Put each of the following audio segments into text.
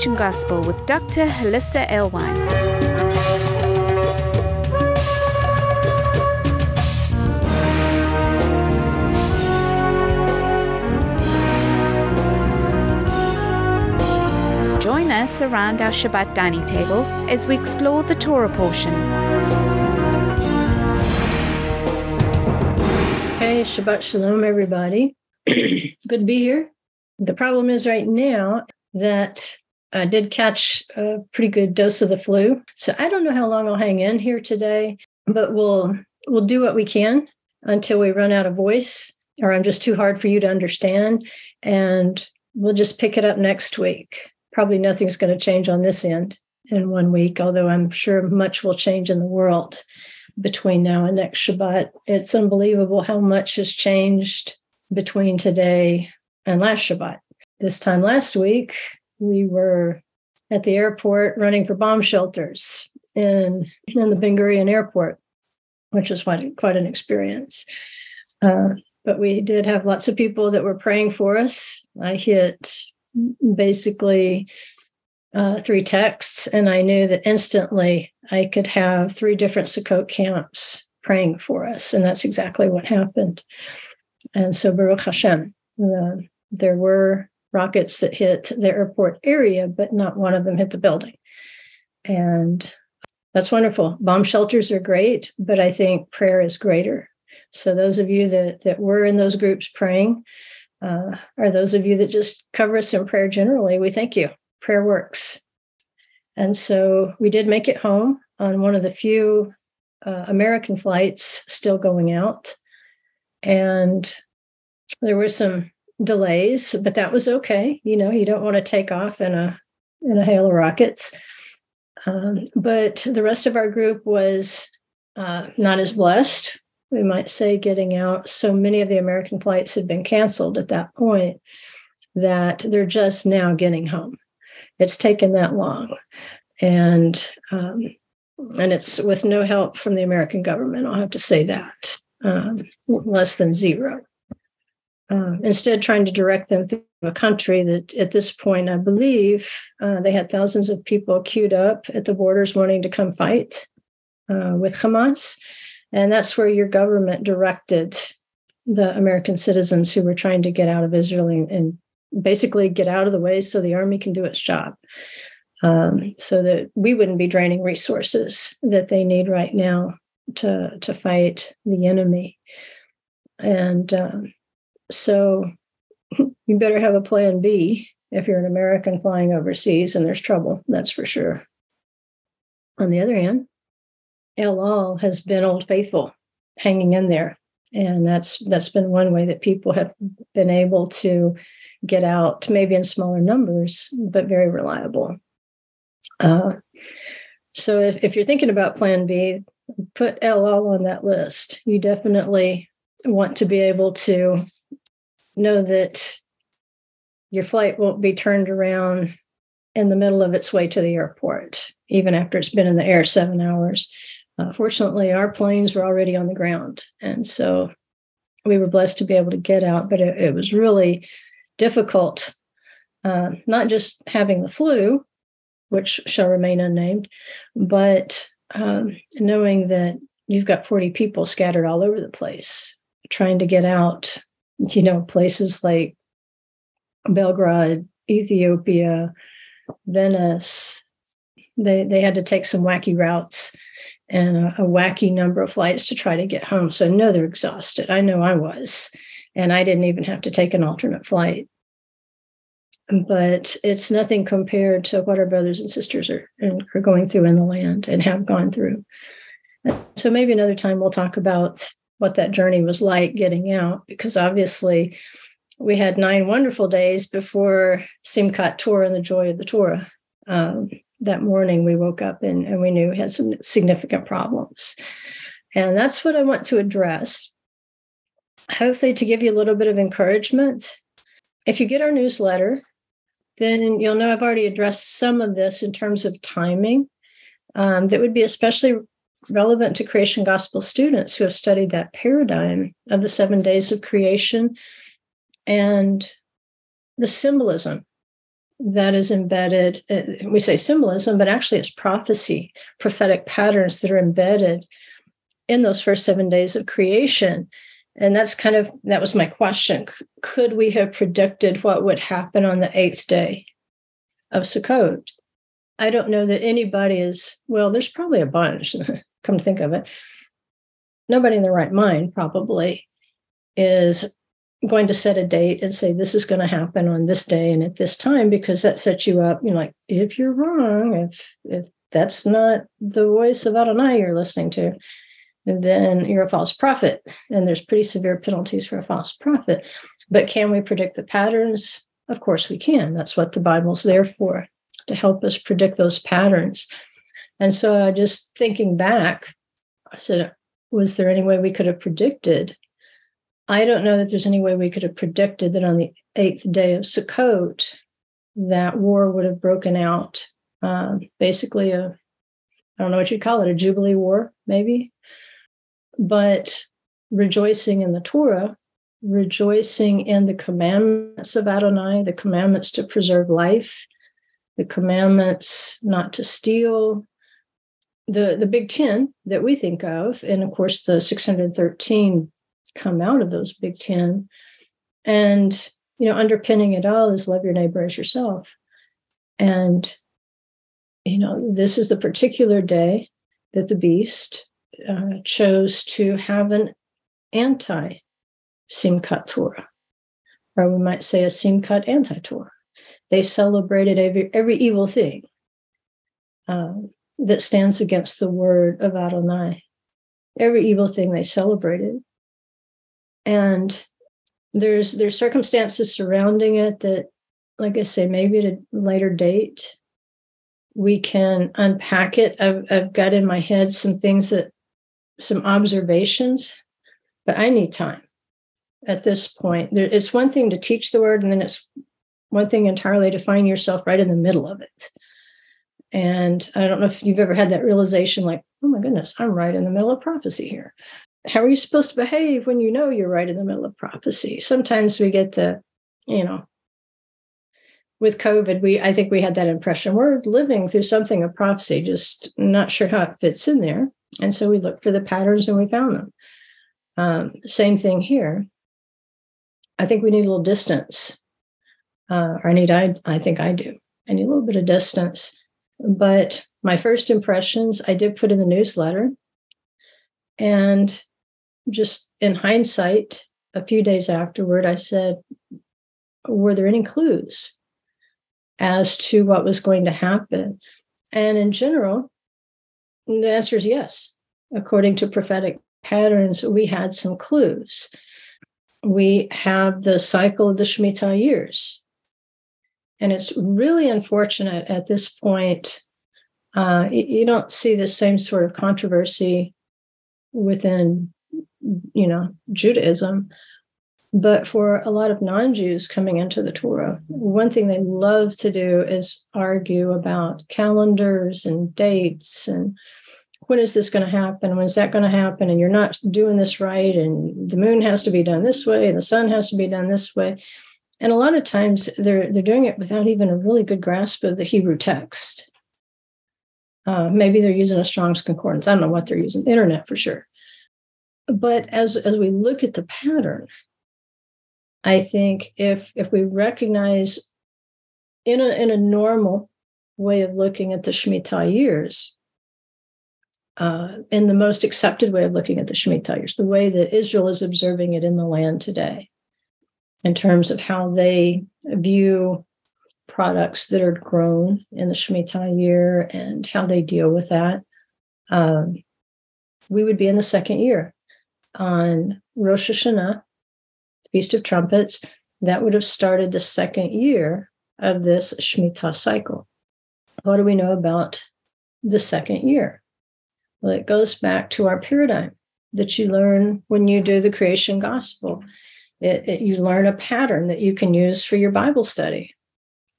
Creation Gospel with Dr. Hollisa Alewine. Join us around our Shabbat dining table as we explore the Torah portion. Hey, Shabbat Shalom, everybody. Good to be here. The problem is right now that I did catch a pretty good dose of the flu. So I don't know how long I'll hang in here today, but we'll we'll do what we can until we run out of voice or I'm just too hard for you to understand and we'll just pick it up next week. Probably nothing's going to change on this end in one week, although I'm sure much will change in the world between now and next Shabbat. It's unbelievable how much has changed between today and last Shabbat. This time last week, we were at the airport running for bomb shelters in, in the Ben Gurion airport, which was quite, quite an experience. Uh, but we did have lots of people that were praying for us. I hit basically uh, three texts, and I knew that instantly I could have three different Sukkot camps praying for us. And that's exactly what happened. And so, Baruch Hashem, uh, there were rockets that hit the airport area, but not one of them hit the building. And that's wonderful. Bomb shelters are great, but I think prayer is greater. So those of you that that were in those groups praying, uh, or those of you that just cover us in prayer generally, we thank you. Prayer works. And so we did make it home on one of the few uh, American flights still going out. And there were some delays, but that was okay. You know, you don't want to take off in a in a hail of rockets. Um, but the rest of our group was uh, not as blessed, we might say, getting out. So many of the American flights had been canceled at that point that they're just now getting home. It's taken that long, and um, and it's with no help from the American government. I'll have to say that um, less than zero uh, instead trying to direct them through a country that at this point i believe uh, they had thousands of people queued up at the borders wanting to come fight uh, with hamas. And that's where your government directed the american citizens who were trying to get out of israel and, and basically get out of the way so the army can do its job. Um, so that we wouldn't be draining resources that they need right now to to fight the enemy. And um, so you better have a plan B if you're an American flying overseas and there's trouble, that's for sure. On the other hand, El Al has been old faithful, hanging in there. And that's that's been one way that people have been able to get out, maybe in smaller numbers, but very reliable. Uh, so if, if you're thinking about plan B, put El Al on that list. You definitely want to be able to know that your flight won't be turned around in the middle of its way to the airport, even after it's been in the air seven hours. Uh, fortunately, our planes were already on the ground. And so we were blessed to be able to get out, but it, it was really difficult, uh, not just having the flu, which shall remain unnamed, but um, knowing that you've got 40 people scattered all over the place trying to get out you know, places like Belgrade, Ethiopia, Venice. They they had to take some wacky routes and a, a wacky number of flights to try to get home. So know they're exhausted. I know I was, and I didn't even have to take an alternate flight. But it's nothing compared to what our brothers and sisters are, are going through in the land and have gone through. So maybe another time we'll talk about what that journey was like getting out, because obviously we had nine wonderful days before Simchat Torah and the joy of the Torah. Um, that morning we woke up and, and we knew we had some significant problems. And that's what I want to address. Hopefully, to give you a little bit of encouragement. If you get our newsletter, then you'll know I've already addressed some of this in terms of timing. Um, that would be especially relevant to creation gospel students who have studied that paradigm of the seven days of creation and the symbolism that is embedded. Uh, we say symbolism, but actually it's prophecy, prophetic patterns that are embedded in those first seven days of creation. And that's kind of that was my question. Could we have predicted what would happen on the eighth day of Sukkot? I don't know that anybody is, well, there's probably a bunch, come to think of it. Nobody in their right mind probably is going to set a date and say this is going to happen on this day and at this time because that sets you up you know like if you're wrong if if that's not the voice of adonai you're listening to then you're a false prophet and there's pretty severe penalties for a false prophet. But can we predict the patterns? Of course we can. That's what the bible's there for to help us predict those patterns and so uh, just thinking back i said was there any way we could have predicted I don't know that there's any way we could have predicted that on the eighth day of Sukkot, that war would have broken out. Um, basically, a I don't know what you'd call it, a Jubilee War, maybe. But rejoicing in the Torah, rejoicing in the commandments of Adonai, the commandments to preserve life, the commandments not to steal, the, the Big Ten that we think of, and of course the 613 come out of those Big Ten. And, you know, underpinning it all is love your neighbor as yourself. And, you know, this is the particular day that the beast uh, chose to have an anti Simchat Torah, or we might say a Simchat anti Torah. They celebrated every, every evil thing uh, that stands against the word of Adonai. Every evil thing they celebrated. And there's there's circumstances surrounding it that like i say maybe at a later date we can unpack it. I've, I've got in my head some things that some observations but i need time at this point. There, it's one thing to teach the word and then it's one thing entirely to find yourself right in the middle of it and i don't know if you've ever had that realization like oh my goodness i'm right in the middle of prophecy here how are you supposed to behave when you know you're right in the middle of prophecy? Sometimes we get the, you know, with COVID, we I think we had that impression. We're living through something of prophecy, just not sure how it fits in there. And so we looked for the patterns and we found them. Um, same thing here. I think we need a little distance. Uh, or I need, I, I think I do. I need a little bit of distance. But my first impressions, I did put in the newsletter. And just in hindsight, a few days afterward, I said, Were there any clues as to what was going to happen? And in general, the answer is yes. According to prophetic patterns, we had some clues. We have the cycle of the Shemitah years. And it's really unfortunate at this point. Uh, you don't see the same sort of controversy within you know, Judaism. But for a lot of non Jews coming into the Torah, one thing they love to do is argue about calendars and dates and when is this going to happen? When is that going to happen? And you're not doing this right. And the moon has to be done this way, and the sun has to be done this way. And a lot of times they're they're doing it without even a really good grasp of the Hebrew text. Uh, maybe they're using a Strong's concordance. I don't know what they're using, internet for sure but as as we look at the pattern i think if if we recognize in a in a normal way of looking at the shemitah years uh, in the most accepted way of looking at the shemitah years the way that israel is observing it in the land today in terms of how they view products that are grown in the shemitah year and how they deal with that um, we would be in the second year on Rosh Hashanah, Feast of Trumpets, that would have started the second year of this Shemitah cycle. What do we know about the second year? Well, it goes back to our paradigm that you learn when you do the creation gospel. It, it, you learn a pattern that you can use for your Bible study.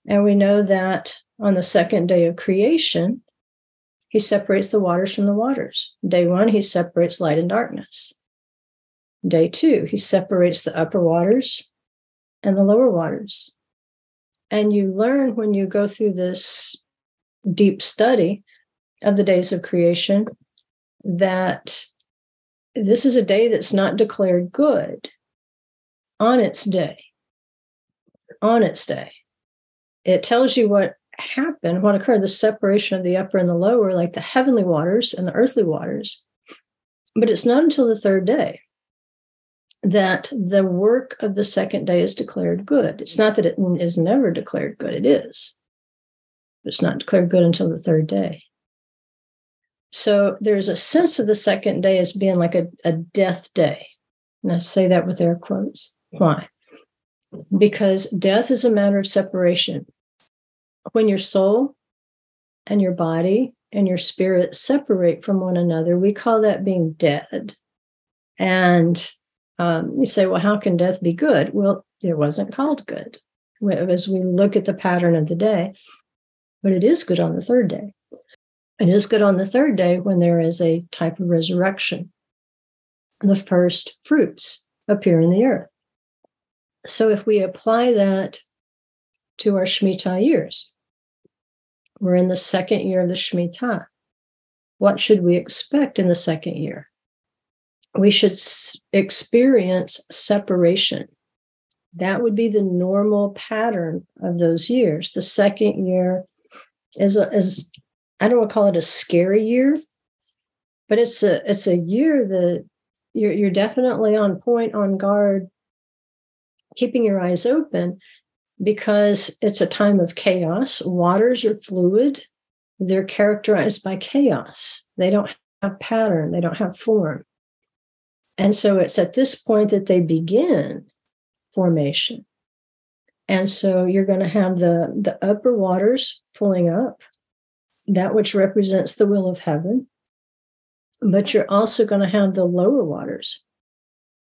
And we know that on the second day of creation, he separates the waters from the waters. Day one, he separates light and darkness. Day two, he separates the upper waters and the lower waters. And you learn when you go through this deep study of the days of creation that this is a day that's not declared good on its day. On its day. It tells you what happened, what occurred, the separation of the upper and the lower, like the heavenly waters and the earthly waters. But it's not until the third day that the work of the second day is declared good. It's not that it is never declared good, it is. It's not declared good until the third day. So there's a sense of the second day as being like a, a death day. And I say that with air quotes. Why? Because death is a matter of separation. When your soul and your body and your spirit separate from one another, we call that being dead. And um, you say, well, how can death be good? Well, it wasn't called good as we look at the pattern of the day, but it is good on the third day. It is good on the third day when there is a type of resurrection. The first fruits appear in the earth. So if we apply that to our Shemitah years, we're in the second year of the Shemitah. What should we expect in the second year? We should s- experience separation. That would be the normal pattern of those years. The second year is, a, is I don't want to call it a scary year, but it's a it's a year that you're you're definitely on point, on guard, keeping your eyes open because it's a time of chaos. Waters are fluid. They're characterized by chaos. They don't have pattern, they don't have form. And so it's at this point that they begin formation. And so you're going to have the, the upper waters pulling up, that which represents the will of heaven. But you're also going to have the lower waters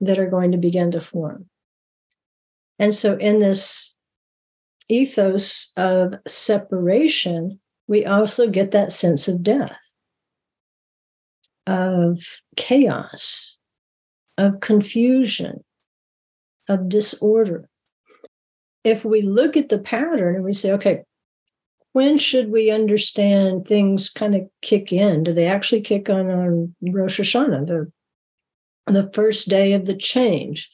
that are going to begin to form. And so, in this ethos of separation, we also get that sense of death, of chaos, of confusion, of disorder. If we look at the pattern and we say, okay, when should we understand things kind of kick in? Do they actually kick on on Rosh Hashanah, the, the first day of the change?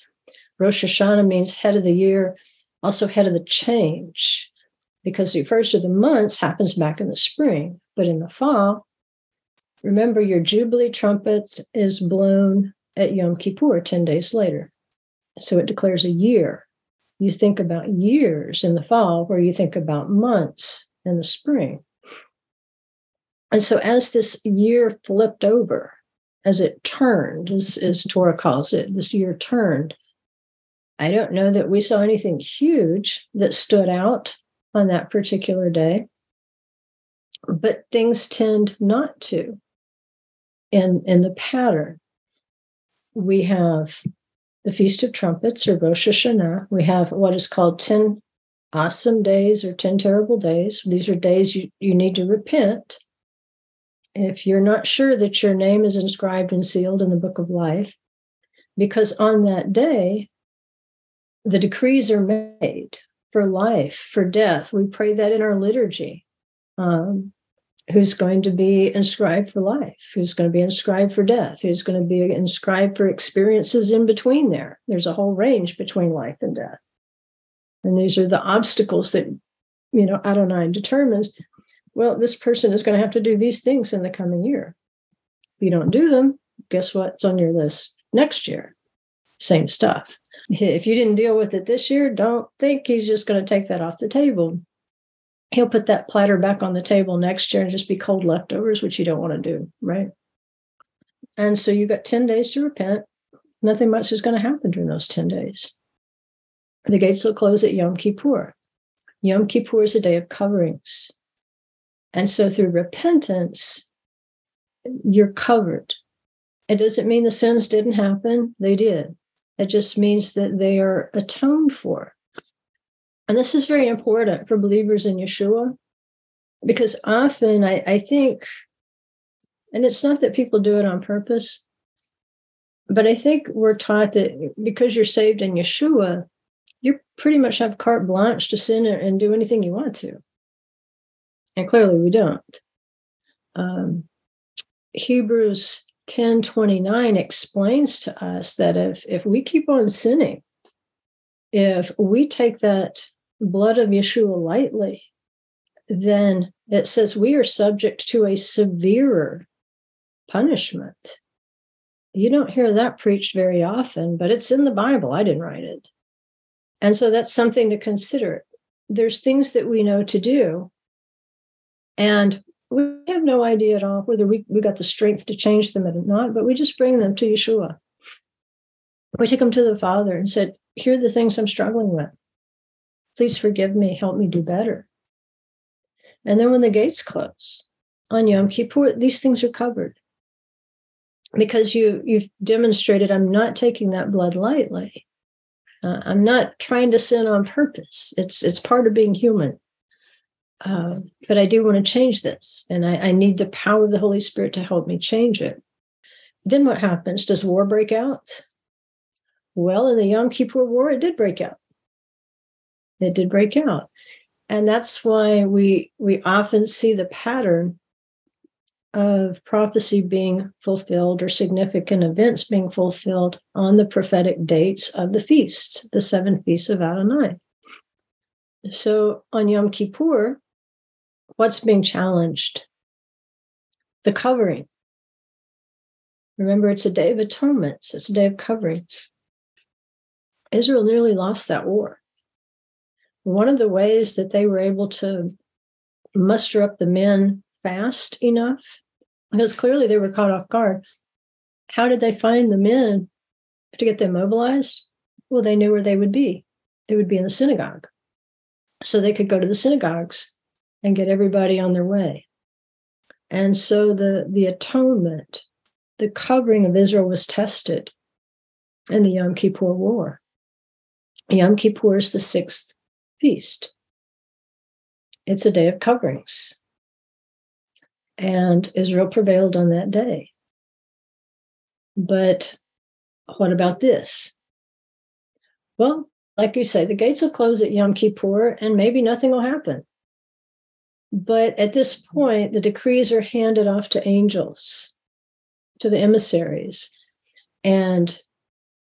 Rosh Hashanah means head of the year, also head of the change, because the first of the months happens back in the spring. But in the fall, remember your Jubilee trumpet is blown at Yom Kippur 10 days later. So it declares a year. You think about years in the fall, where you think about months in the spring. And so, as this year flipped over, as it turned, as, as Torah calls it, this year turned, I don't know that we saw anything huge that stood out on that particular day, but things tend not to in, in the pattern. We have the Feast of Trumpets or Rosh Hashanah. We have what is called 10 awesome days or 10 terrible days. These are days you, you need to repent. If you're not sure that your name is inscribed and sealed in the book of life, because on that day, the decrees are made for life, for death. We pray that in our liturgy. Um, who's going to be inscribed for life? Who's going to be inscribed for death? Who's going to be inscribed for experiences in between there? There's a whole range between life and death. And these are the obstacles that, you know, Adonai determines. Well, this person is going to have to do these things in the coming year. If you don't do them, guess what's on your list next year? Same stuff. If you didn't deal with it this year, don't think he's just going to take that off the table. He'll put that platter back on the table next year and just be cold leftovers, which you don't want to do, right? And so you've got 10 days to repent. Nothing much is going to happen during those 10 days. The gates will close at Yom Kippur. Yom Kippur is a day of coverings. And so through repentance, you're covered. It doesn't mean the sins didn't happen, they did. It just means that they are atoned for. And this is very important for believers in Yeshua because often I, I think, and it's not that people do it on purpose, but I think we're taught that because you're saved in Yeshua, you pretty much have carte blanche to sin and do anything you want to. And clearly we don't. Um, Hebrews 10 29 explains to us that if, if we keep on sinning, if we take that blood of Yeshua lightly, then it says we are subject to a severer punishment. You don't hear that preached very often, but it's in the Bible. I didn't write it. And so that's something to consider. There's things that we know to do, and we have no idea at all whether we, we got the strength to change them or not, but we just bring them to Yeshua. We take them to the Father and said, Here are the things I'm struggling with. Please forgive me, help me do better. And then when the gates close on Yom Kippur, these things are covered because you you've demonstrated I'm not taking that blood lightly. Uh, I'm not trying to sin on purpose. It's it's part of being human. Uh, but I do want to change this, and I, I need the power of the Holy Spirit to help me change it. Then what happens? Does war break out? Well, in the Yom Kippur War, it did break out. It did break out, and that's why we we often see the pattern of prophecy being fulfilled or significant events being fulfilled on the prophetic dates of the feasts, the seven feasts of Adonai. So on Yom Kippur, what's being challenged? The covering. Remember, it's a day of atonements, it's a day of coverings. Israel nearly lost that war. One of the ways that they were able to muster up the men fast enough because clearly they were caught off guard. How did they find the men to get them mobilized? Well, they knew where they would be. They would be in the synagogue. So they could go to the synagogues and get everybody on their way. And so the, the atonement, the covering of Israel was tested in the Yom Kippur War. Yom Kippur is the sixth feast. It's a day of coverings and Israel prevailed on that day. But what about this? Well, like you say, the gates will close at Yom Kippur and maybe nothing will happen. But at this point, the decrees are handed off to angels, to the emissaries, and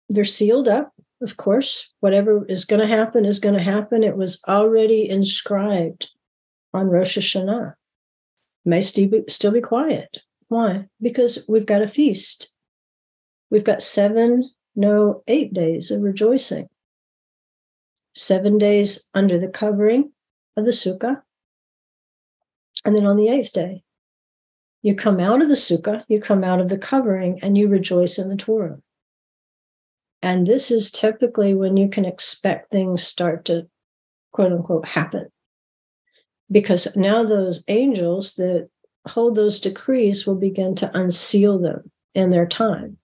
they're sealed up. Of course, whatever is going to happen is going to happen. It was already inscribed on Rosh Hashanah may still be, still be quiet. Why? Because we've got a feast. We've got seven, no, eight days of rejoicing. Seven days under the covering of the sukkah. And then on the eighth day, you come out of the sukkah, you come out of the covering, and you rejoice in the Torah. And this is typically when you can expect things start to quote unquote happen because now those angels that hold those decrees will begin to unseal them in their time.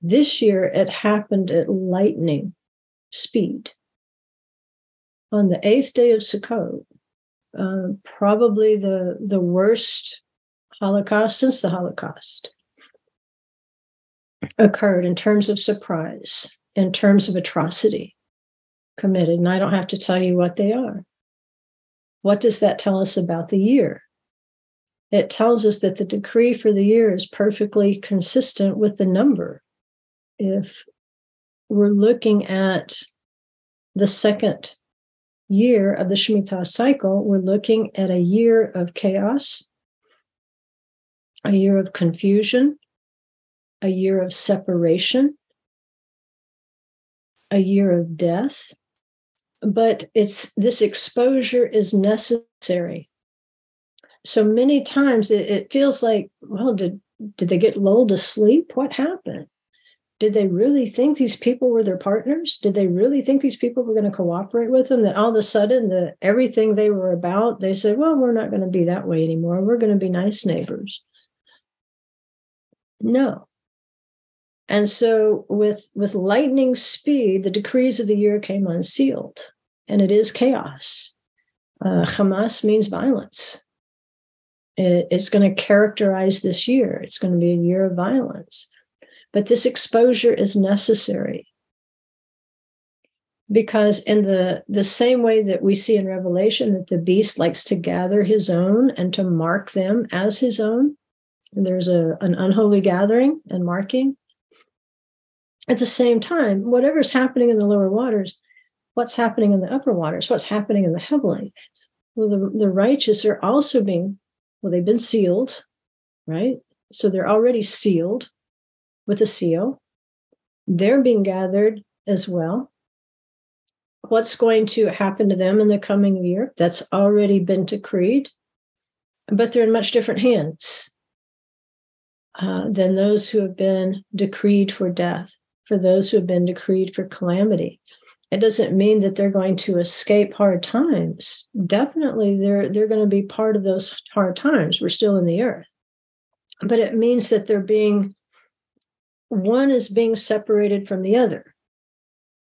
This year, it happened at lightning speed. On the eighth day of Sukkot, uh, probably the, the worst Holocaust since the Holocaust occurred in terms of surprise, in terms of atrocity committed. And I don't have to tell you what they are. What does that tell us about the year? It tells us that the decree for the year is perfectly consistent with the number. If we're looking at the second year of the Shemitah cycle, we're looking at a year of chaos, a year of confusion, a year of separation, a year of death, but it's this exposure is necessary. So many times it, it, feels like well did did they get lulled to sleep? What happened did they really think these people were their partners did they really think these people were going to cooperate with them that all of a sudden the everything they were about they said well we're not going to be that way anymore we're going to be nice neighbors no and so with with lightning speed, the decrees of the year came unsealed, and it is chaos. Uh, Hamas means violence. It, it's going to characterize this year. It's going to be a year of violence. But this exposure is necessary. because in the the same way that we see in revelation that the beast likes to gather his own and to mark them as his own and there's a an unholy gathering and marking. At the same time whatever's happening in the lower waters what's happening in the upper waters what's happening in the heavenlies? Well the, the righteous are also being well they've been sealed right? So they're already sealed with a seal they're being gathered as well what's going to happen to them in the coming year. That's already been decreed, but they're in much different hands uh, than those who have been decreed for death, for those who have been decreed for calamity. It doesn't mean that they're going to escape hard times. Definitely, they're they're going to be part of those hard times. We're still in the earth, but it means that they're being one is being separated from the other.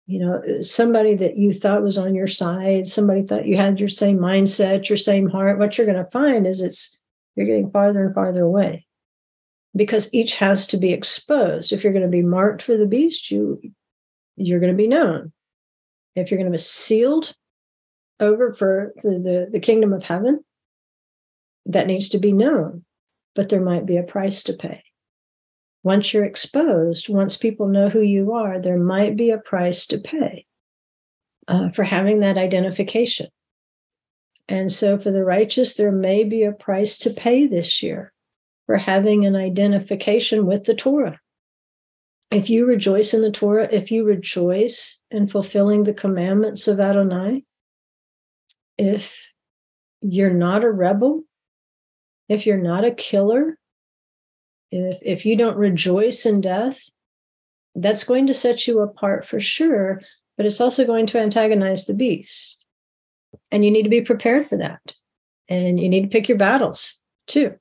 You know somebody that you thought was on your side somebody thought you had your same mindset your same heart what you're going to find is it's you're getting farther and farther away. Because each has to be exposed. If you're going to be marked for the beast you you're going to be known. If you're going to be sealed over for, for the, the kingdom of heaven that needs to be known. But there might be a price to pay once you're exposed, once people know who you are, there might be a price to pay uh, for having that identification. And so for the righteous, there may be a price to pay this year for having an identification with the Torah. If you rejoice in the Torah, if you rejoice in fulfilling the commandments of Adonai, if you're not a rebel, if you're not a killer, if if you don't rejoice in death that's going to set you apart for sure but it's also going to antagonize the beast. And you need to be prepared for that. And you need to pick your battles too.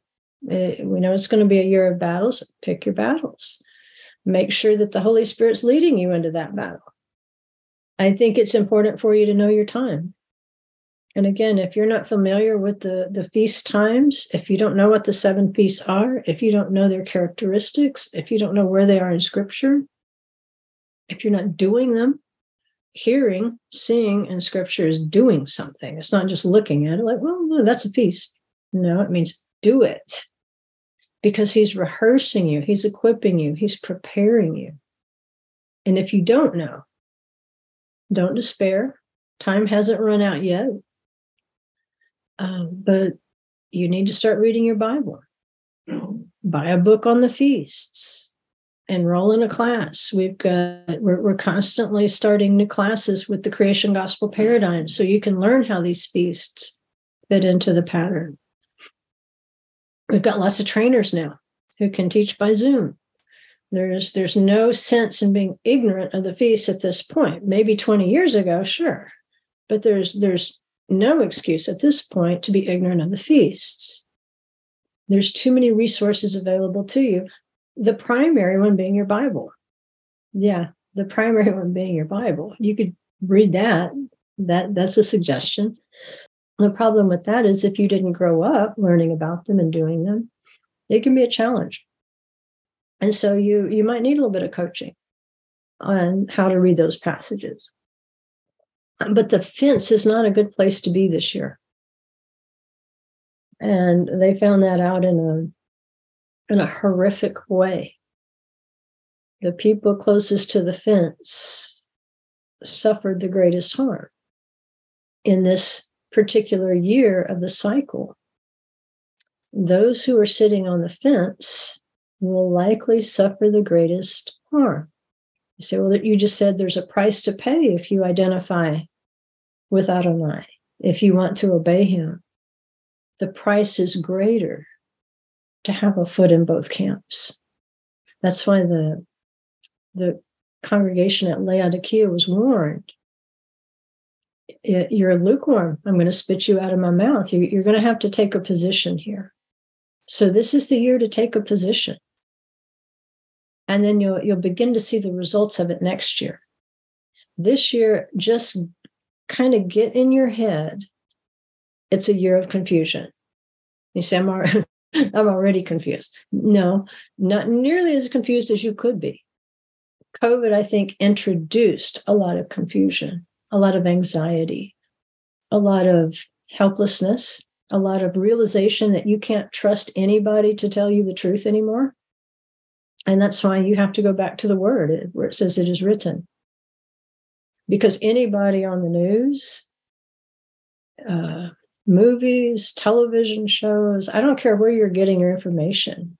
Uh, we know it's going to be a year of battles. Pick your battles. Make sure that the holy spirit's leading you into that battle. I think it's important for you to know your time and again, if you're not familiar with the, the feast times, if you don't know what the seven feasts are, if you don't know their characteristics, if you don't know where they are in scripture, if you're not doing them, hearing, seeing in scripture is doing something. It's not just looking at it like, well, no, that's a feast. No, it means do it because he's rehearsing you, he's equipping you, he's preparing you. And if you don't know, don't despair. Time hasn't run out yet. Um, but you need to start reading your Bible. Buy a book on the feasts. Enroll in a class. We've got we're, we're constantly starting new classes with the creation gospel paradigm, so you can learn how these feasts fit into the pattern. We've got lots of trainers now who can teach by Zoom. There's there's no sense in being ignorant of the feasts at this point. Maybe 20 years ago, sure, but there's there's no excuse at this point to be ignorant of the feasts. There's too many resources available to you. The primary one being your Bible. Yeah, the primary one being your Bible. You could read that. That that's a suggestion. The problem with that is if you didn't grow up learning about them and doing them, it can be a challenge. And so you you might need a little bit of coaching on how to read those passages. But the fence is not a good place to be this year. And they found that out in a in a horrific way. The people closest to the fence suffered the greatest harm in this particular year of the cycle. Those who are sitting on the fence will likely suffer the greatest harm. You say, well, you just said there's a price to pay if you identify with Adonai, if you want to obey him. The price is greater to have a foot in both camps. That's why the, the congregation at Laodicea was warned. You're lukewarm. I'm going to spit you out of my mouth. You're going to have to take a position here. So this is the year to take a position and then you'll you'll begin to see the results of it next year. This year just kind of get in your head it's a year of confusion. You say i'm already, I'm already confused. No not nearly as confused as you could be. COVID, I think, introduced a lot of confusion, a lot of anxiety, a lot of helplessness, a lot of realization that you can't trust anybody to tell you the truth anymore. And that's why you have to go back to the word where it says it is written. Because anybody on the news, uh, movies, television shows, I don't care where you're getting your information.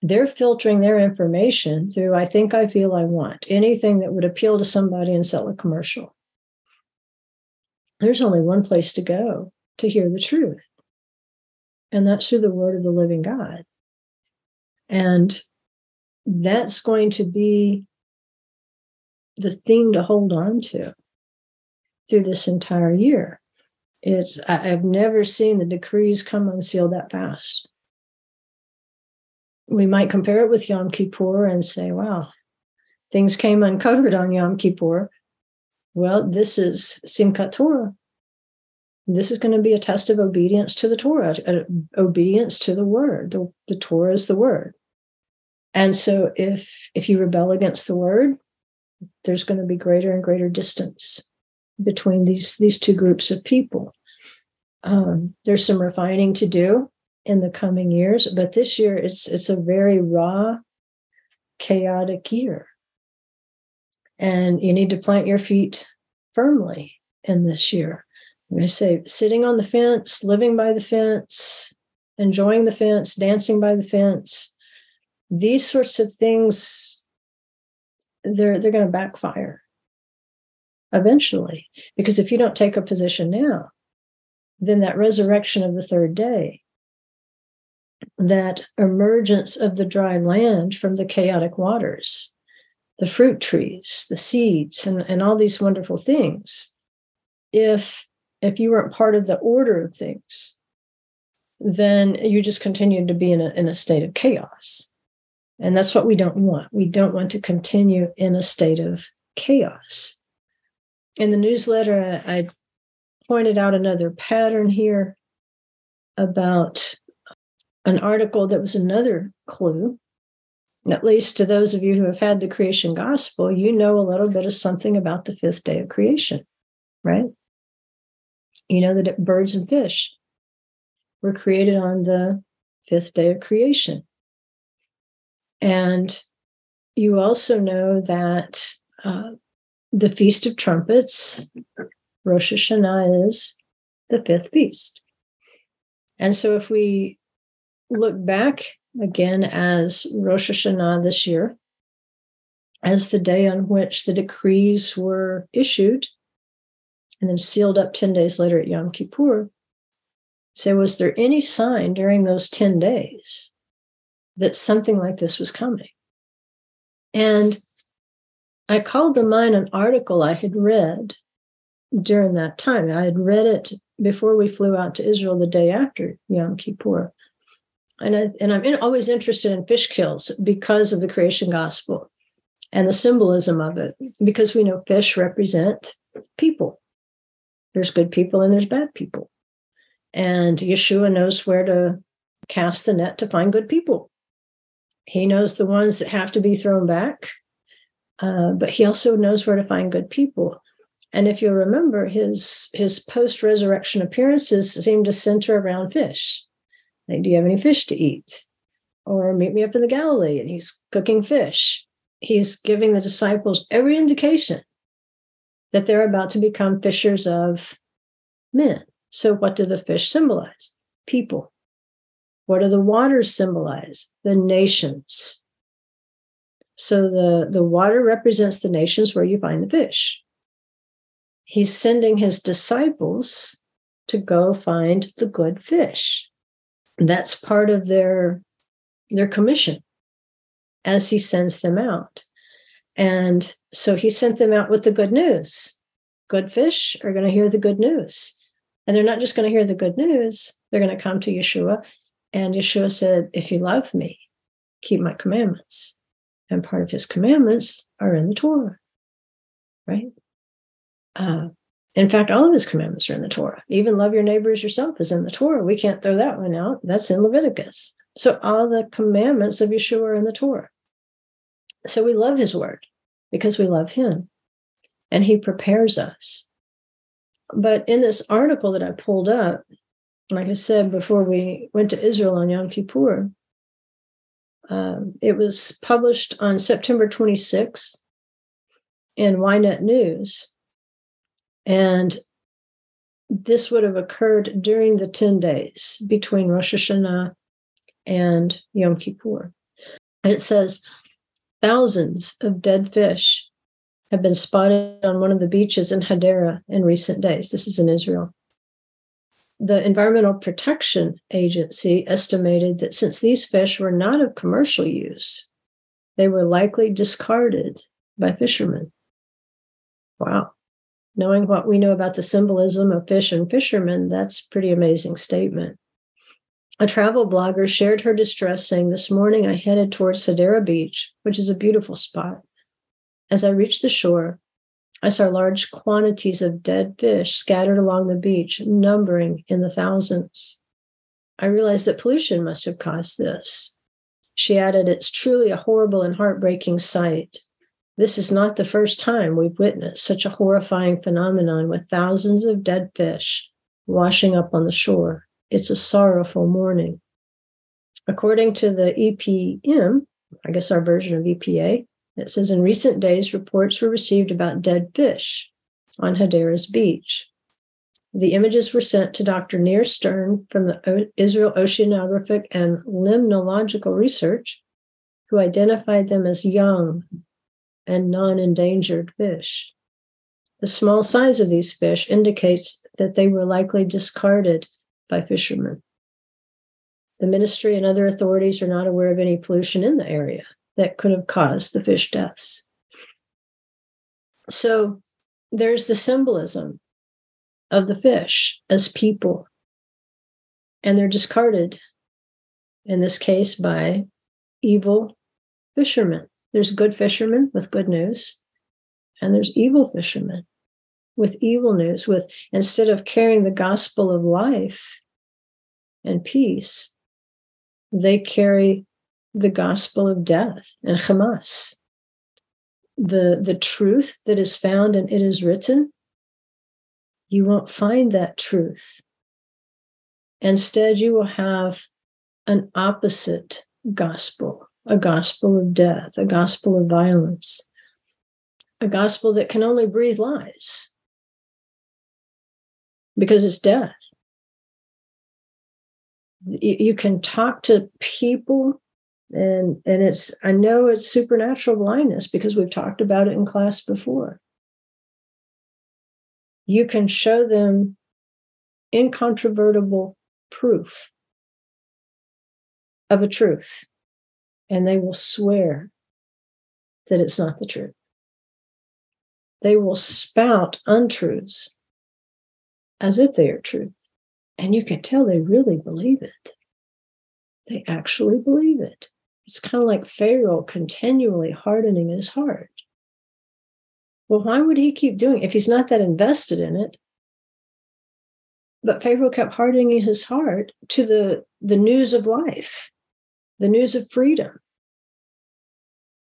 They're filtering their information through I think, I feel, I want anything that would appeal to somebody and sell a commercial. There's only one place to go to hear the truth, and that's through the word of the living God. And that's going to be the thing to hold on to through this entire year. It's I've never seen the decrees come unsealed that fast. We might compare it with Yom Kippur and say, wow, things came uncovered on Yom Kippur. Well, this is Simchat Torah. This is going to be a test of obedience to the Torah, obedience to the word. The, the Torah is the word. And so if if you rebel against the word, there's going to be greater and greater distance between these these two groups of people. Um, there's some refining to do in the coming years, but this year it's it's a very raw, chaotic year, and you need to plant your feet firmly in this year. I say sitting on the fence, living by the fence, enjoying the fence, dancing by the fence. These sorts of things, they're they're going to backfire eventually. Because if you don't take a position now, then that resurrection of the third day, that emergence of the dry land from the chaotic waters, the fruit trees, the seeds, and, and all these wonderful things, if if you weren't part of the order of things, then you just continued to be in a, in a state of chaos. And that's what we don't want. We don't want to continue in a state of chaos in the newsletter, I pointed out another pattern here about an article that was another clue. At least to those of you who have had the creation gospel, you know a little bit of something about the fifth day of creation, right? You know that birds and fish were created on the fifth day of creation. And you also know that uh, the Feast of Trumpets, Rosh Hashanah is the fifth feast. And so if we look back again as Rosh Hashanah this year, as the day on which the decrees were issued and then sealed up 10 days later at Yom Kippur, say, was there any sign during those 10 days that something like this was coming? And I called to mind an article I had read during that time. I had read it before we flew out to Israel the day after Yom Kippur. And, I, and I'm in, always interested in fish kills because of the creation gospel and the symbolism of it, because we know fish represent people. There's good people and there's bad people. And Yeshua knows where to cast the net to find good people. He knows the ones that have to be thrown back uh, but he also knows where to find good people. And if you'll remember, his his post resurrection appearances seem to center around fish. Like, do you have any fish to eat? Or meet me up in the Galilee, and he's cooking fish. He's giving the disciples every indication that they're about to become fishers of men. So, what do the fish symbolize? People. What do the waters symbolize? The nations. So the, the water represents the nations where you find the fish. He's sending his disciples to go find the good fish. That's part of their, their commission as he sends them out. And so he sent them out with the good news. Good fish are going to hear the good news. And they're not just going to hear the good news, they're going to come to Yeshua. And Yeshua said, If you love me, keep my commandments and part of his commandments are in the Torah, right? Uh, in fact, all of his commandments are in the Torah. Even love your neighbor as yourself is in the Torah. We can't throw that one out. That's in Leviticus. So all the commandments of Yeshua are in the Torah. So we love his word. because we love Him and He prepares us. But in this article that I pulled up, like I said before we went to Israel on Yom Kippur, um, it was published on September 26th in Ynet News. And this would have occurred during the 10 days between Rosh Hashanah and Yom Kippur. And it says thousands of dead fish have been spotted on one of the beaches in Hadera in recent days. This is in Israel. The Environmental Protection Agency estimated that since these fish were not of commercial use, they were likely discarded by fishermen. Wow. Knowing what we know about the symbolism of fish and fishermen, that's pretty amazing statement. A travel blogger shared her distress, saying, This morning I headed towards Hadera Beach, which is a beautiful spot. As I reached the shore, I saw large quantities of dead fish scattered along the beach, numbering in the thousands. I realized that pollution must have caused this. She added, It's truly a horrible and heartbreaking sight. This is not the first time we've witnessed such a horrifying phenomenon with thousands of dead fish washing up on the shore. It's a sorrowful morning. According to the EPM, I guess our version of EPA, it says in recent days, reports were received about dead fish on Hadera's beach. The images were sent to Dr. Nir Stern from the Israel Oceanographic and Limnological Research, who identified them as young and non endangered fish. The small size of these fish indicates that they were likely discarded by fishermen. The ministry and other authorities are not aware of any pollution in the area that could have caused the fish deaths. So there's the symbolism of the fish as people, and they're discarded, in this case, by evil fishermen. There's good fishermen with good news, and there's evil fishermen with evil news. With instead of carrying the gospel of life and peace, they carry the gospel of death and Hamas. The, the truth that is found and it is written, you won't find that truth. Instead, you will have an opposite gospel a gospel of death, a gospel of violence, a gospel that can only breathe lies because it's death. You can talk to people and and it's i know it's supernatural blindness because we've talked about it in class before you can show them incontrovertible proof of a truth and they will swear that it's not the truth. They will spout untruths as if they are truth. And you can tell they really believe it. They actually believe it. It's kind of like Pharaoh continually hardening his heart. Well, why would he keep doing it if he's not that invested in it? But Pharaoh kept hardening his heart to the, the news of life, the news of freedom,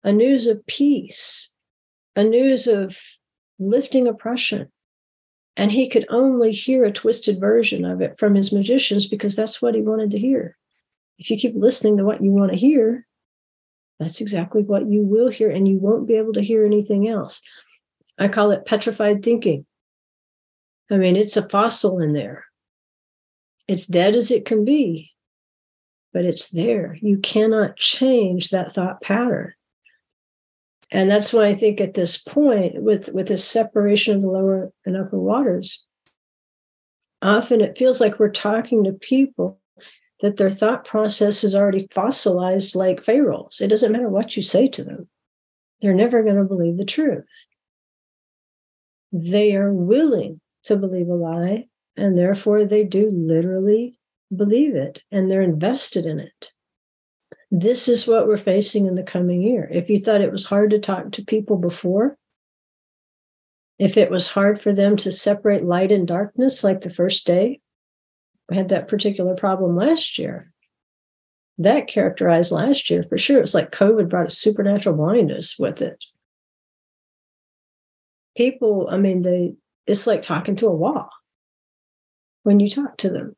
a news of peace, a news of lifting oppression. And he could only hear a twisted version of it from his magicians because that's what he wanted to hear. If you keep listening to what you want to hear, that's exactly what you will hear, and you won't be able to hear anything else. I call it petrified thinking. I mean, it's a fossil in there. It's dead as it can be, but it's there. You cannot change that thought pattern and that's why I think at this point, with with this separation of the lower and upper waters, often it feels like we're talking to people that their thought process is already fossilized like Pharaoh's. It doesn't matter what you say to them; they're never going to believe the truth. They are willing to believe a lie, and therefore they do literally believe it, and they're invested in it this is what we're facing in the coming year. If you thought it was hard to talk to people before, if it was hard for them to separate light and darkness like the first day, we had that particular problem last year. That characterized last year for sure. It was like COVID brought a supernatural blindness with it. people, I mean, they it's like talking to a wall when you talk to them.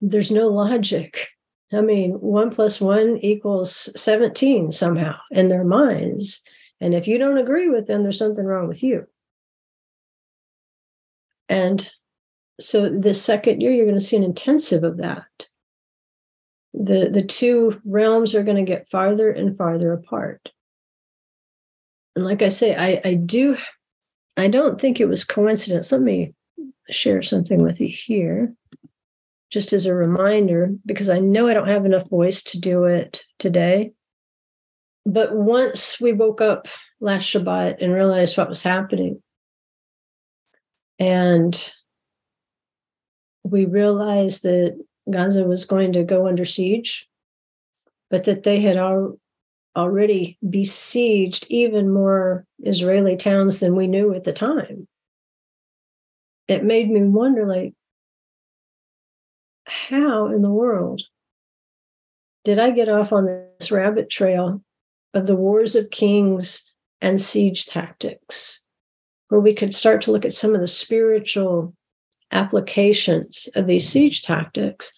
There's no logic. I mean, one plus one equals 17 somehow in their minds. And if you don't agree with them, there's something wrong with you. And so the second year, you're going to see an intensive of that. The, the two realms are going to get farther and farther apart. And like I say, I, I do, I don't think it was coincidence. Let me share something with you here, just as a reminder, because I know I don't have enough voice to do it today. But once we woke up last Shabbat and realized what was happening, and we realized that Gaza was going to go under siege, but that they had al- already besieged even more Israeli towns than we knew at the time. It made me wonder like, how in the world did I get off on this rabbit trail of the wars of kings and siege tactics, where we could start to look at some of the spiritual applications of these siege tactics.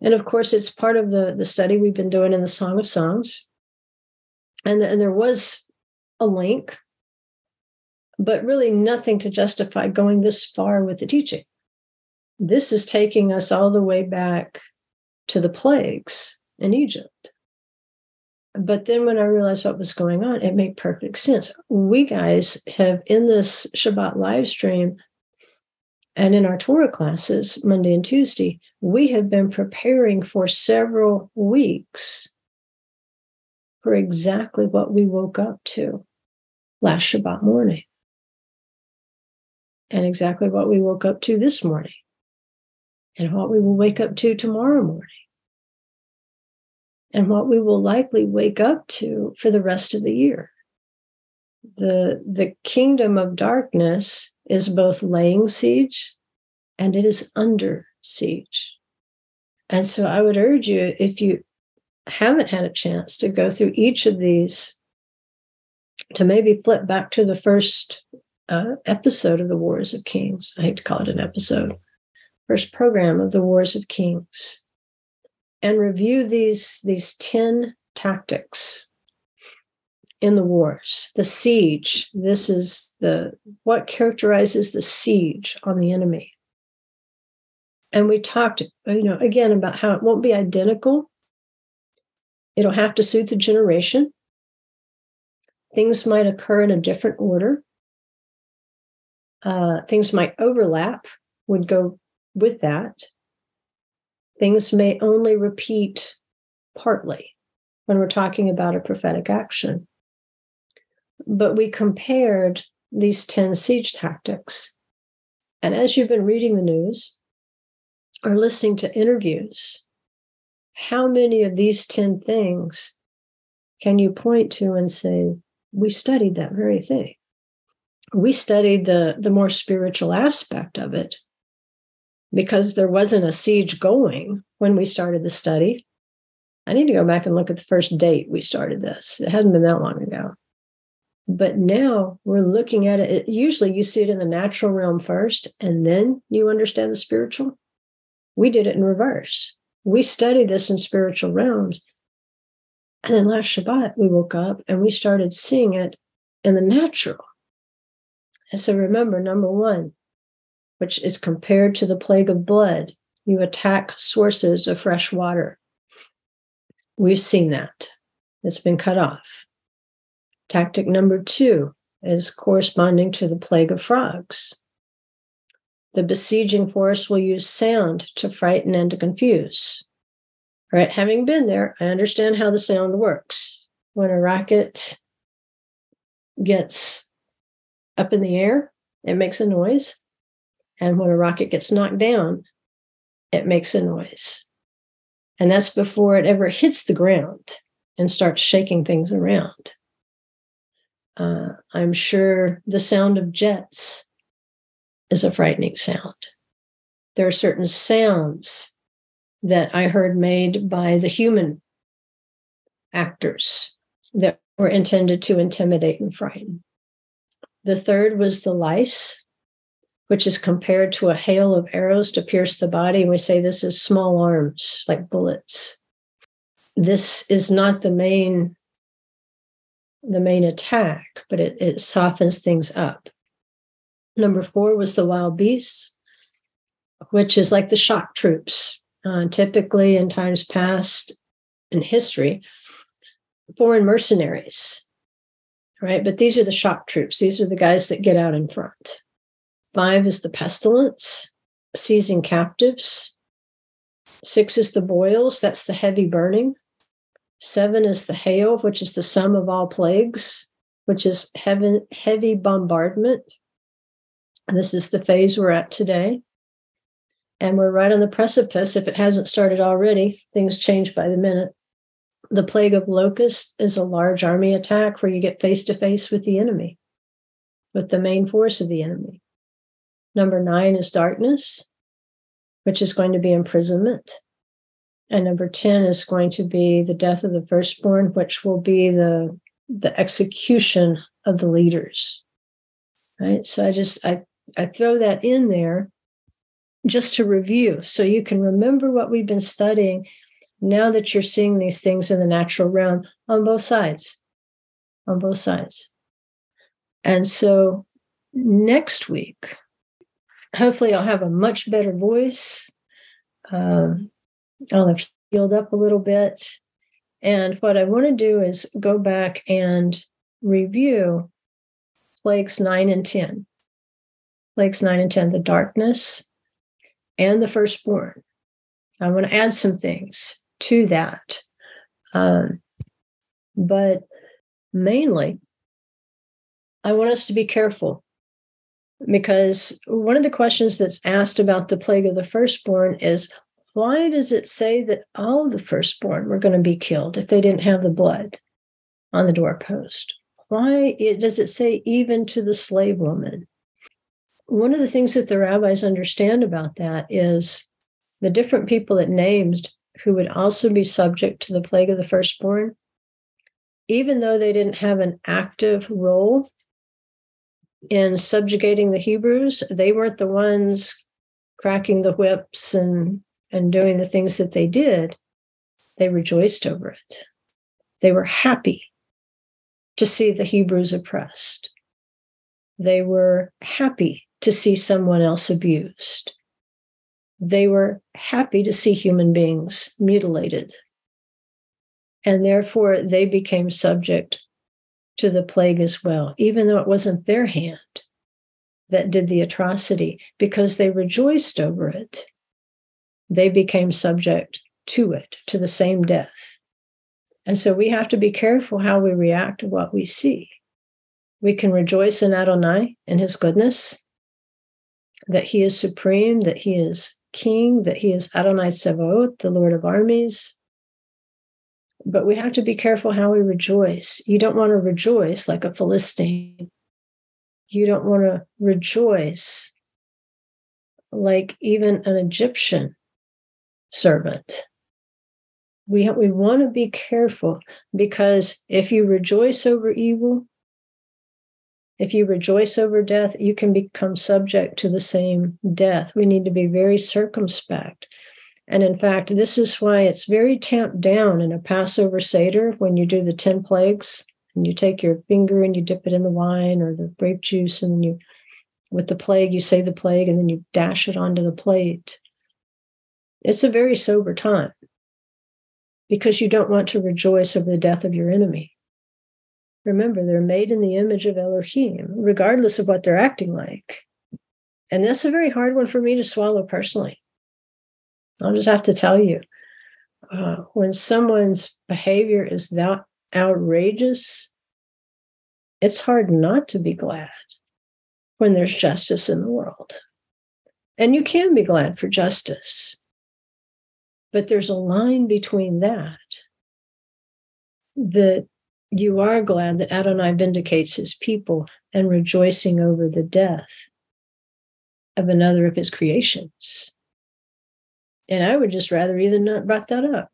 And of course, it's part of the, the study we've been doing in the Song of Songs. And, and there was a link, but really nothing to justify going this far with the teaching. This is taking us all the way back to the plagues in Egypt. But then when I realized what was going on, it made perfect sense. We guys have in this Shabbat live stream and in our Torah classes, Monday and Tuesday, we have been preparing for several weeks for exactly what we woke up to last Shabbat morning. And exactly what we woke up to this morning. And what we will wake up to tomorrow morning. And what we will likely wake up to for the rest of the year. The, the kingdom of darkness is both laying siege and it is under siege. And so I would urge you, if you haven't had a chance to go through each of these, to maybe flip back to the first uh, episode of the Wars of Kings. I hate to call it an episode, first program of the Wars of Kings, and review these, these 10 tactics in the wars. The siege this is the what characterizes the siege on the enemy. And we talked you know again about how it won't be identical. It'll have to suit the generation. Things might occur in a different order. Uh, things might overlap would go with that. Things may only repeat partly when we're talking about a prophetic action but we compared these 10 siege tactics. And as you've been reading the news or listening to interviews, how many of these 10 things can you point to and say, we studied that very thing? We studied the, the more spiritual aspect of it because there wasn't a siege going when we started the study. I need to go back and look at the first date we started this. It hadn't been that long ago. But now we're looking at it. Usually you see it in the natural realm first, and then you understand the spiritual. We did it in reverse. We studied this in spiritual realms. And then last Shabbat, we woke up and we started seeing it in the natural. And so remember, number one, which is compared to the plague of blood, you attack sources of fresh water. We've seen that. It's been cut off. Tactic number two is corresponding to the plague of frogs. The besieging force will use sound to frighten and to confuse. All right, having been there, I understand how the sound works. When a rocket gets up in the air, it makes a noise. And when a rocket gets knocked down, it makes a noise. And that's before it ever hits the ground and starts shaking things around. Uh, I'm sure the sound of jets is a frightening sound. There are certain sounds that I heard made by the human actors that were intended to intimidate and frighten. The third was the lice, which is compared to a hail of arrows to pierce the body. And we say this is small arms, like bullets. This is not the main the main attack, but it, it softens things up. Number four was the wild beasts, which is like the shock troops. Uh, typically, in times past in history, foreign mercenaries, right? But these are the shock troops. These are the guys that get out in front. Five is the pestilence, seizing captives. Six is the boils, that's the heavy burning. Seven is the hail, which is the sum of all plagues, which is heavy, heavy bombardment. And this is the phase we're at today. And we're right on the precipice. If it hasn't started already, things change by the minute. The plague of locusts is a large army attack where you get face to face with the enemy, with the main force of the enemy. Number nine is darkness, which is going to be imprisonment. And number 10 is going to be the death of the firstborn, which will be the, the execution of the leaders. Right. So I just I, I throw that in there just to review so you can remember what we've been studying now that you're seeing these things in the natural realm on both sides. On both sides. And so next week, hopefully I'll have a much better voice. Um, I'll have healed up a little bit. And what I want to do is go back and review plagues nine and 10. Plagues nine and 10, the darkness and the firstborn. I want to add some things to that. Um, but mainly, I want us to be careful because one of the questions that's asked about the plague of the firstborn is why does it say that all the firstborn were going to be killed if they didn't have the blood on the doorpost? Why it, does it say even to the slave woman? One of the things that the rabbis understand about that is the different people it named who would also be subject to the plague of the firstborn, even though they didn't have an active role in subjugating the Hebrews, they weren't the ones cracking the whips and and doing the things that they did, they rejoiced over it. They were happy to see the Hebrews oppressed. They were happy to see someone else abused. They were happy to see human beings mutilated. And therefore, they became subject to the plague as well, even though it wasn't their hand that did the atrocity, because they rejoiced over it they became subject to it, to the same death. And so we have to be careful how we react to what we see. We can rejoice in Adonai and his goodness, that he is supreme, that he is king, that he is Adonai Tsevaot, the Lord of armies. But we have to be careful how we rejoice. You don't want to rejoice like a Philistine. You don't want to rejoice like even an Egyptian servant. We, we want to be careful because if you rejoice over evil, if you rejoice over death, you can become subject to the same death. We need to be very circumspect. And in fact, this is why it's very tamped down in a Passover Seder when you do the 10 plagues and you take your finger and you dip it in the wine or the grape juice and you, with the plague, you say the plague and then you dash it onto the plate. It's a very sober time because you don't want to rejoice over the death of your enemy. Remember, they're made in the image of Elohim, regardless of what they're acting like. And that's a very hard one for me to swallow personally. I'll just have to tell you uh, when someone's behavior is that outrageous, it's hard not to be glad when there's justice in the world. And you can be glad for justice. But there's a line between that that you are glad that Adonai vindicates his people and rejoicing over the death of another of his creations. And I would just rather either not brought that up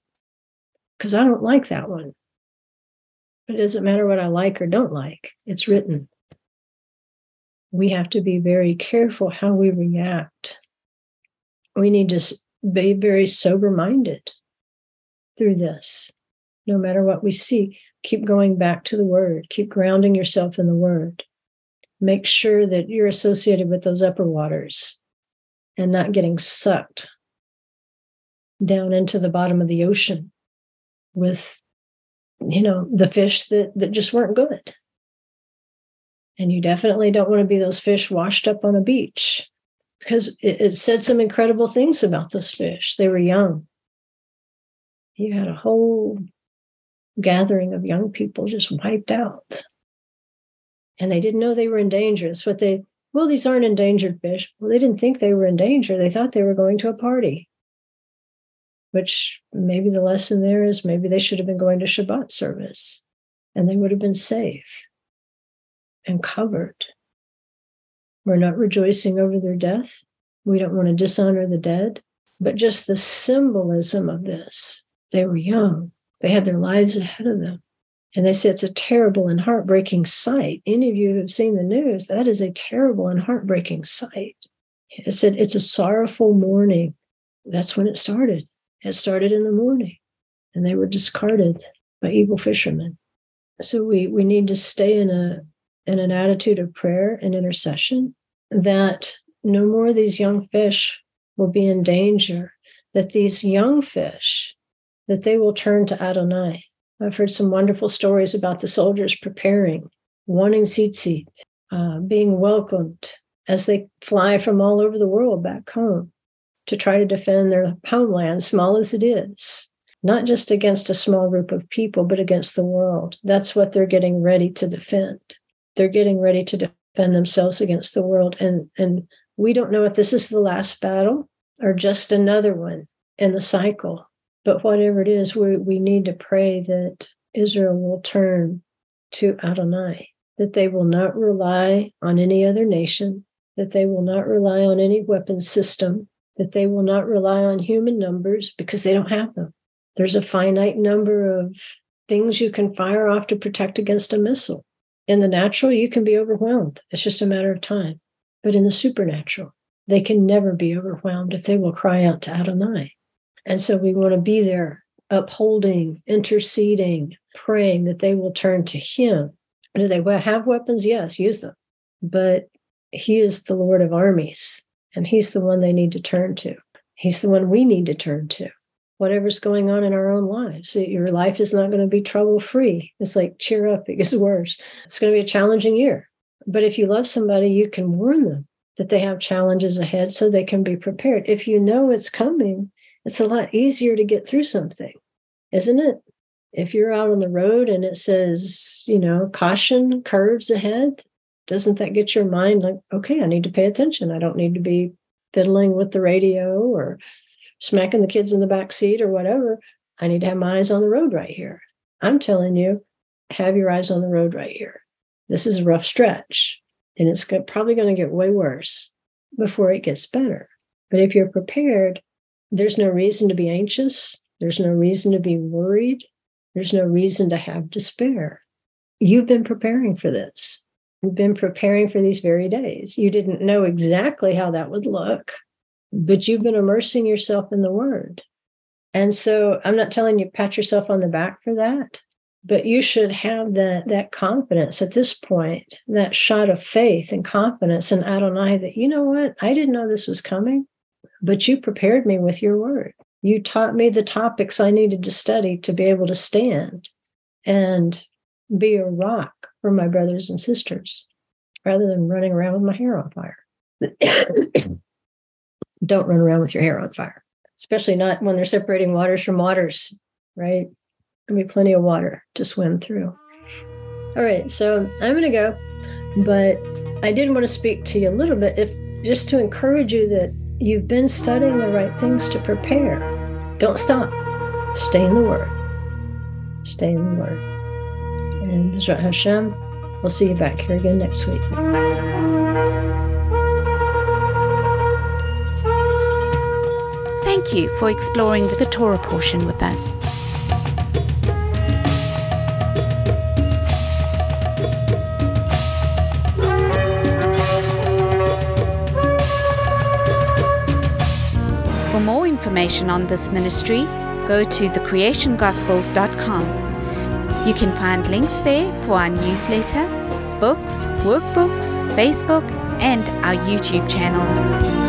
because I don't like that one. But it doesn't matter what I like or don't like, it's written. we have to be very careful how we react. We need to be very sober minded through this. No matter what we see, keep going back to the word, keep grounding yourself in the word. Make sure that you're associated with those upper waters and not getting sucked down into the bottom of the ocean with you know the fish that that just weren't good and you definitely don't want to be those fish washed up on a beach because it, it said some incredible things about those fish. They were young. You had a whole gathering of young people just wiped out. And they didn't know they were in endangered. What they, well, these aren't endangered fish. Well, they didn't think they were in danger. They thought they were going to a party. Which maybe the lesson there is maybe they should have been going to Shabbat service and they would have been safe and covered. We're not rejoicing over their death. We don't want to dishonor the dead, but just the symbolism of this. They were young, they had their lives ahead of them. And they say it's a terrible and heartbreaking sight. Any of you who have seen the news, that is a terrible and heartbreaking sight. It said it's a sorrowful morning. That's when it started. It started in the morning, and they were discarded by evil fishermen. So we we need to stay in a in an attitude of prayer and intercession that no more of these young fish will be in danger, that these young fish, that they will turn to Adonai. I've heard some wonderful stories about the soldiers preparing, wanting tzitzit, uh, being welcomed as they fly from all over the world back home to try to defend their homeland, small as it is, not just against a small group of people, but against the world. That's what they're getting ready to defend they're getting ready to defend themselves against the world. And and we don't know if this is the last battle or just another one in the cycle but whatever it is we, we need to pray that israel will turn to adonai that they will not rely on any other nation that they will not rely on any weapon system that they will not rely on human numbers because they don't have them. There's a finite number of things you can fire off to protect against a missile in the natural, you can be overwhelmed. It's just a matter of time. But in the supernatural, they can never be overwhelmed if they will cry out to Adonai. And so we want to be there, upholding, interceding, praying that they will turn to Him. Do they have weapons? Yes, use them. But He is the Lord of armies, and He's the one they need to turn to. He's the one we need to turn to whatever's going on in our own lives. Your life is not going to be trouble free. It's like, cheer up, it gets worse. It's going to be a challenging year. But if you love somebody, you can warn them that they have challenges ahead so they can be prepared. If you know it's coming, it's a lot easier to get through something, isn't it? If you're out on the road and it says, you know, caution, curves ahead, doesn't that get your mind like, okay, I need to pay attention. I don't need to be fiddling with the radio or smacking the kids in the back seat or whatever. I need to have my eyes on the road right here. I'm telling you, have your eyes on the road right here. This is a rough stretch, and it's probably going to get way worse before it gets better. But if you're prepared, there's no reason to be anxious. There's no reason to be worried. There's no reason to have despair. You've been preparing for this. You've been preparing for these very days. You didn't know exactly how that would look but you've been immersing yourself in the word. And so I'm not telling you pat yourself on the back for that, but you should have that that confidence at this point, that shot of faith and confidence in Adonai that you know what, I didn't know this was coming, but you prepared me with your word. You taught me the topics I needed to study to be able to stand and be a rock for my brothers and sisters rather than running around with my hair on fire. don't run around with your hair on fire, especially not when they're separating waters from waters, right? There'll be plenty of water to swim through. All right, so I'm going to go, but I did want to speak to you a little bit, if just to encourage you that you've been studying the right things to prepare. Don't stop. Stay in the Word. Stay in the Word. And B'ezrat Hashem, we'll see you back here again next week. Thank you for exploring the Torah portion with us. For more information on this ministry, go to thecreationgospel.com. You can find links there for our newsletter, books, workbooks, Facebook, and our YouTube channel.